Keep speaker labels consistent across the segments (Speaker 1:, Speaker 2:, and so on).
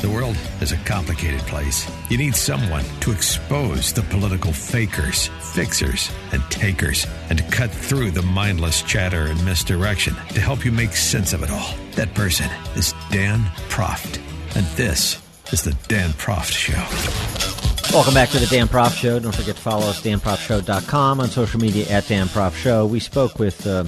Speaker 1: The world is a complicated place. You need someone to expose the political fakers, fixers, and takers, and to cut through the mindless chatter and misdirection to help you make sense of it all. That person is Dan Proft. And this is the Dan Proft Show.
Speaker 2: Welcome back to the Dan Proft Show. Don't forget to follow us, danproftshow.com, on social media at Dan Proft Show. We spoke with uh,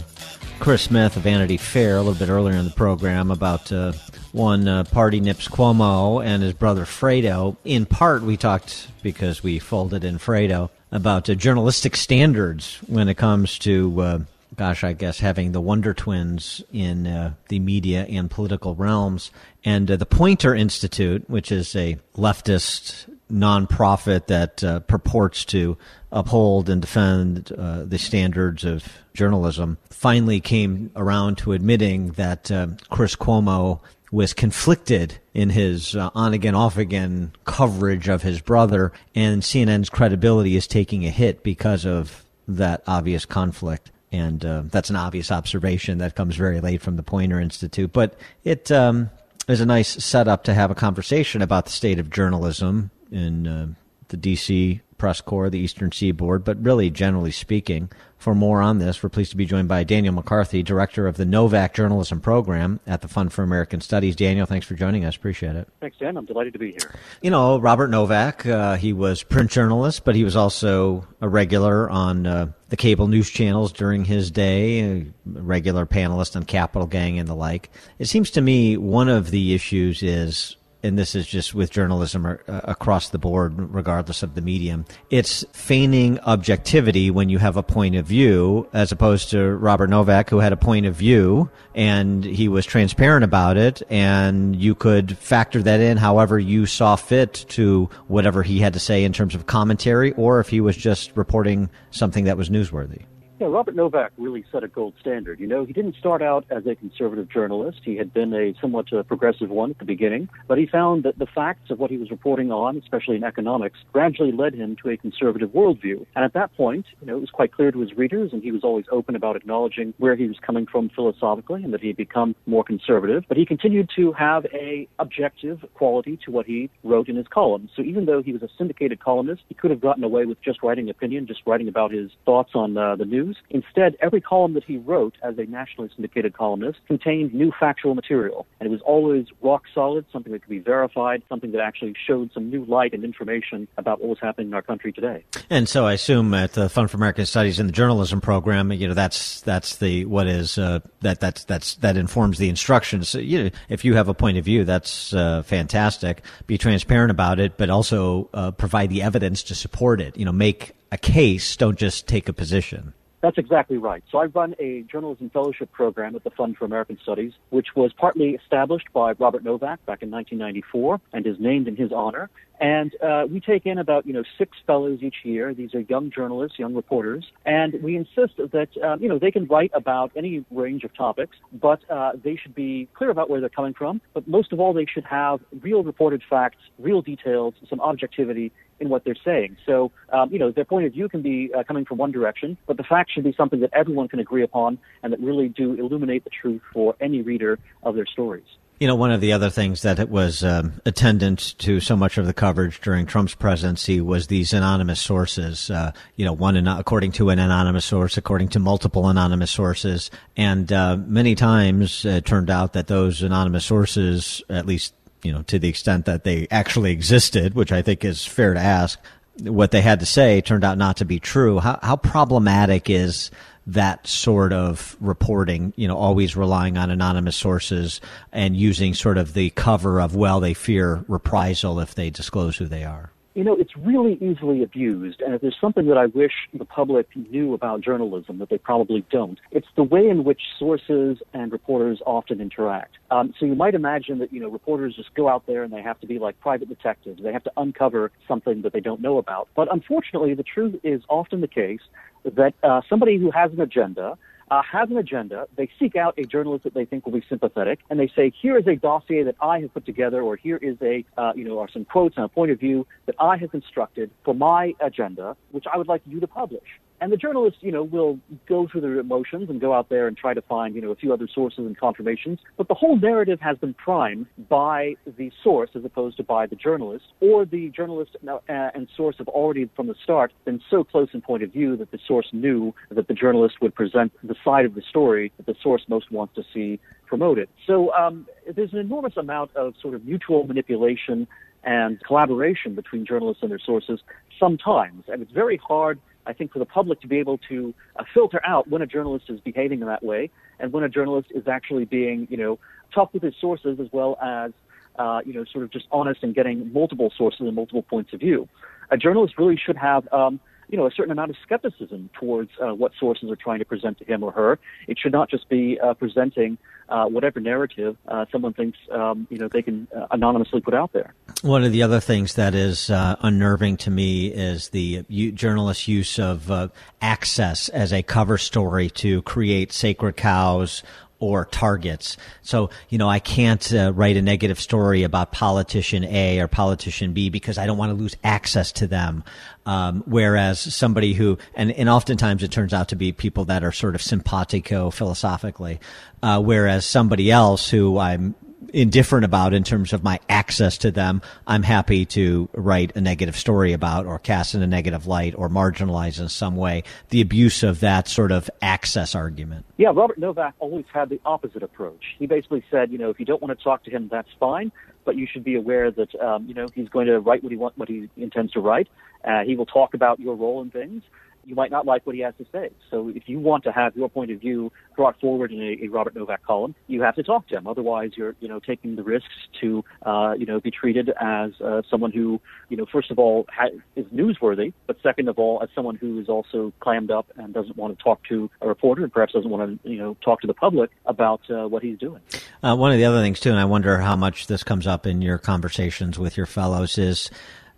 Speaker 2: Chris Smith of Vanity Fair a little bit earlier in the program about uh, one uh, party nips Cuomo and his brother Fredo. In part, we talked because we folded in Fredo about uh, journalistic standards when it comes to, uh, gosh, I guess having the Wonder Twins in uh, the media and political realms. And uh, the Poynter Institute, which is a leftist nonprofit that uh, purports to uphold and defend uh, the standards of journalism, finally came around to admitting that Chris Cuomo was conflicted in his uh, on again, off again coverage of his brother, and CNN's credibility is taking a hit because of that obvious conflict. And uh, that's an obvious observation that comes very late from the Poynter Institute. But it um, is a nice setup to have a conversation about the state of journalism in uh, the D.C. press corps, the Eastern Seaboard, but really, generally speaking. For more on this, we're pleased to be joined by Daniel McCarthy, director of the Novak Journalism Program at the Fund for American Studies. Daniel, thanks for joining us. Appreciate it.
Speaker 3: Thanks, Dan. I'm delighted to be here.
Speaker 2: You know, Robert Novak, uh, he was print journalist, but he was also a regular on uh, the cable news channels during his day, a regular panelist on Capital Gang and the like. It seems to me one of the issues is and this is just with journalism uh, across the board, regardless of the medium, it's feigning objectivity when you have a point of view, as opposed to Robert Novak, who had a point of view and he was transparent about it, and you could factor that in however you saw fit to whatever he had to say in terms of commentary, or if he was just reporting something that was newsworthy.
Speaker 3: Yeah, Robert Novak really set a gold standard. You know, he didn't start out as a conservative journalist. He had been a somewhat uh, progressive one at the beginning, but he found that the facts of what he was reporting on, especially in economics, gradually led him to a conservative worldview. And at that point, you know, it was quite clear to his readers, and he was always open about acknowledging where he was coming from philosophically and that he had become more conservative. But he continued to have a objective quality to what he wrote in his columns. So even though he was a syndicated columnist, he could have gotten away with just writing opinion, just writing about his thoughts on uh, the news news. Instead, every column that he wrote as a nationally syndicated columnist contained new factual material. And it was always rock solid, something that could be verified, something that actually showed some new light and information about what was happening in our country today.
Speaker 2: And so I assume at the Fund for American Studies in the journalism program, you know, that's, that's the, what is, uh, that, that's, that's, that informs the instructions. You know, if you have a point of view, that's, uh, fantastic. Be transparent about it, but also, uh, provide the evidence to support it. You know, make a case, don't just take a position.
Speaker 3: That's exactly right. So I run a journalism fellowship program at the Fund for American Studies, which was partly established by Robert Novak back in 1994 and is named in his honor. And uh, we take in about you know six fellows each year. These are young journalists, young reporters, and we insist that uh, you know they can write about any range of topics, but uh, they should be clear about where they're coming from. But most of all, they should have real reported facts, real details, some objectivity in what they're saying. So, um, you know, their point of view can be uh, coming from one direction, but the facts should be something that everyone can agree upon and that really do illuminate the truth for any reader of their stories.
Speaker 2: You know, one of the other things that was um, attendant to so much of the coverage during Trump's presidency was these anonymous sources. Uh, you know, one according to an anonymous source, according to multiple anonymous sources, and uh, many times it turned out that those anonymous sources, at least you know, to the extent that they actually existed, which I think is fair to ask, what they had to say turned out not to be true. How, how problematic is that sort of reporting, you know, always relying on anonymous sources and using sort of the cover of, well, they fear reprisal if they disclose who they are?
Speaker 3: You know, it's really easily abused. And if there's something that I wish the public knew about journalism that they probably don't, it's the way in which sources and reporters often interact. Um, so you might imagine that, you know, reporters just go out there and they have to be like private detectives. They have to uncover something that they don't know about. But unfortunately, the truth is often the case that uh, somebody who has an agenda uh, has an agenda. They seek out a journalist that they think will be sympathetic, and they say, "Here is a dossier that I have put together, or here is a, uh, you know, are some quotes and a point of view that I have constructed for my agenda, which I would like you to publish." And the journalist, you know, will go through their emotions and go out there and try to find, you know, a few other sources and confirmations. But the whole narrative has been primed by the source as opposed to by the journalist, or the journalist uh, and source have already from the start been so close in point of view that the source knew that the journalist would present the side of the story that the source most wants to see promoted. So um, there's an enormous amount of sort of mutual manipulation and collaboration between journalists and their sources sometimes, and it's very hard I think for the public to be able to uh, filter out when a journalist is behaving in that way and when a journalist is actually being, you know, tough with his sources as well as, uh, you know, sort of just honest and getting multiple sources and multiple points of view. A journalist really should have, um, you know, a certain amount of skepticism towards uh, what sources are trying to present to him or her. It should not just be uh, presenting uh, whatever narrative uh, someone thinks, um, you know, they can uh, anonymously put out there.
Speaker 2: One of the other things that is uh, unnerving to me is the journalist's use of access as a cover story to create sacred cows or targets. So, you know, I can't uh, write a negative story about politician A or politician B because I don't want to lose access to them. Um, whereas somebody who, and, and oftentimes it turns out to be people that are sort of simpatico philosophically, uh, whereas somebody else who I'm indifferent about in terms of my access to them, I'm happy to write a negative story about or cast in a negative light or marginalize in some way the abuse of that sort of access argument.
Speaker 3: Yeah, Robert Novak always had the opposite approach. He basically said, you know, if you don't want to talk to him, that's fine, but you should be aware that, um, you know, he's going to write what he want, what he intends to write. Uh, he will talk about your role in things you might not like what he has to say. So if you want to have your point of view brought forward in a, a Robert Novak column, you have to talk to him. Otherwise, you're you know taking the risks to uh, you know be treated as uh, someone who you know first of all ha- is newsworthy, but second of all as someone who is also clammed up and doesn't want to talk to a reporter and perhaps doesn't want to you know talk to the public about uh, what he's doing.
Speaker 2: Uh, one of the other things too, and I wonder how much this comes up in your conversations with your fellows is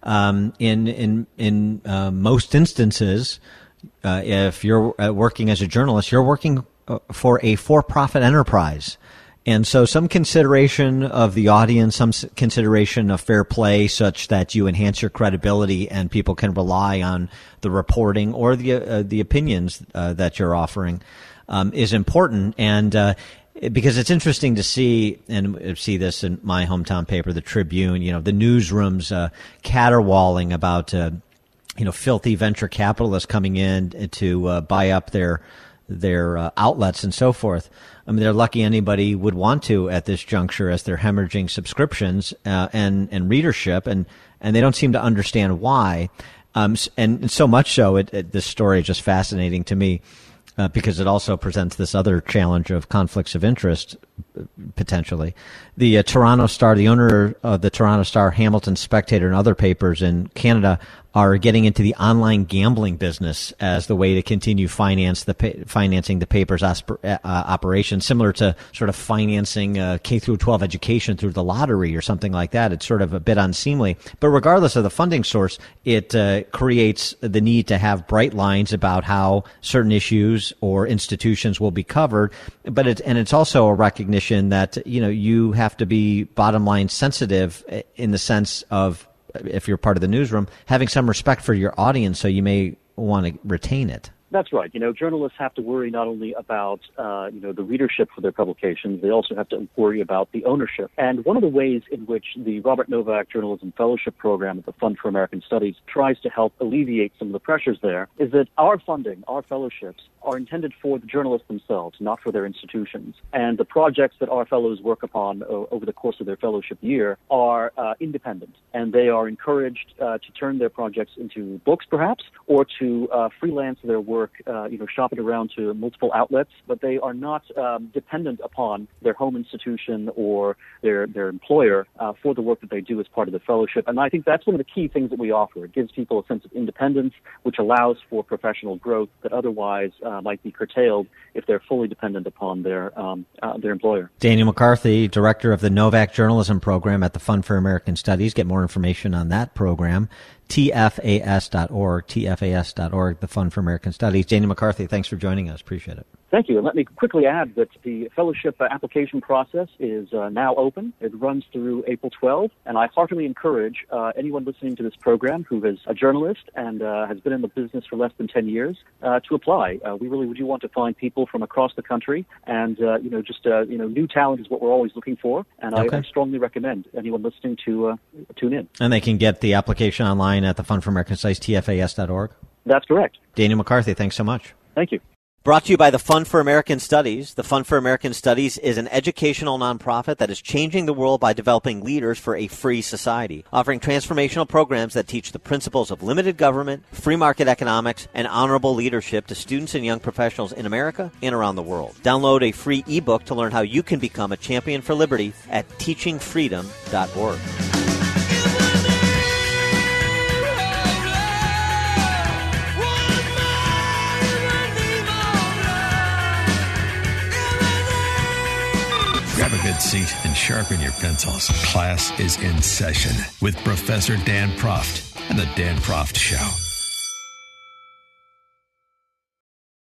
Speaker 2: um, in in in uh, most instances, uh, if you're uh, working as a journalist, you're working uh, for a for-profit enterprise. And so some consideration of the audience, some consideration of fair play such that you enhance your credibility and people can rely on the reporting or the, uh, the opinions uh, that you're offering um, is important. And, uh, because it's interesting to see and see this in my hometown paper, the Tribune. You know, the newsrooms uh, caterwauling about uh, you know filthy venture capitalists coming in to uh, buy up their their uh, outlets and so forth. I mean, they're lucky anybody would want to at this juncture as they're hemorrhaging subscriptions uh, and and readership, and and they don't seem to understand why. Um, and, so much so, it, it, this story is just fascinating to me uh, because it also presents this other challenge of conflicts of interest potentially. The uh, Toronto Star, the owner of the Toronto Star, Hamilton Spectator, and other papers in Canada are getting into the online gambling business as the way to continue finance the pa- financing the paper's asper- uh, operation, similar to sort of financing uh, K through 12 education through the lottery or something like that. It's sort of a bit unseemly, but regardless of the funding source, it uh, creates the need to have bright lines about how certain issues or institutions will be covered. But it and it's also a recognition that you know you have to be bottom line sensitive in the sense of if you're part of the newsroom, having some respect for your audience, so you may want to retain it.
Speaker 3: That's right. You know, journalists have to worry not only about uh, you know the readership for their publications, they also have to worry about the ownership. And one of the ways in which the Robert Novak Journalism Fellowship Program at the Fund for American Studies tries to help alleviate some of the pressures there is that our funding, our fellowships, are intended for the journalists themselves, not for their institutions. And the projects that our fellows work upon uh, over the course of their fellowship year are uh, independent, and they are encouraged uh, to turn their projects into books, perhaps, or to uh, freelance their work work, uh, you know, shop it around to multiple outlets, but they are not um, dependent upon their home institution or their their employer uh, for the work that they do as part of the fellowship. And I think that's one of the key things that we offer. It gives people a sense of independence, which allows for professional growth that otherwise uh, might be curtailed if they're fully dependent upon their um, uh, their employer.
Speaker 2: Daniel McCarthy, director of the Novak Journalism Program at the Fund for American Studies. Get more information on that program tfas.org, tfas.org, the Fund for American Studies. Daniel McCarthy, thanks for joining us. Appreciate it.
Speaker 3: Thank you. And let me quickly add that the fellowship uh, application process is uh, now open. It runs through April 12, and I heartily encourage uh, anyone listening to this program who is a journalist and uh, has been in the business for less than 10 years uh, to apply. Uh, we really do want to find people from across the country, and you know, just you know, new talent is what we're always looking for. And okay. I, I, strongly recommend anyone listening to tune in.
Speaker 2: And they can get the application online at the Fund for American Studies, tfas.org.
Speaker 3: That's correct.
Speaker 2: Daniel McCarthy, thanks so much.
Speaker 3: Thank you.
Speaker 2: Brought to you by the Fund for American Studies. The Fund for American Studies is an educational nonprofit that is changing the world by developing leaders for a free society, offering transformational programs that teach the principles of limited government, free market economics, and honorable leadership to students and young professionals in America and around the world. Download a free ebook to learn how you can become a champion for liberty at teachingfreedom.org.
Speaker 1: sharpen your pencils. Class is in session with Professor Dan Proft and the Dan Proft Show.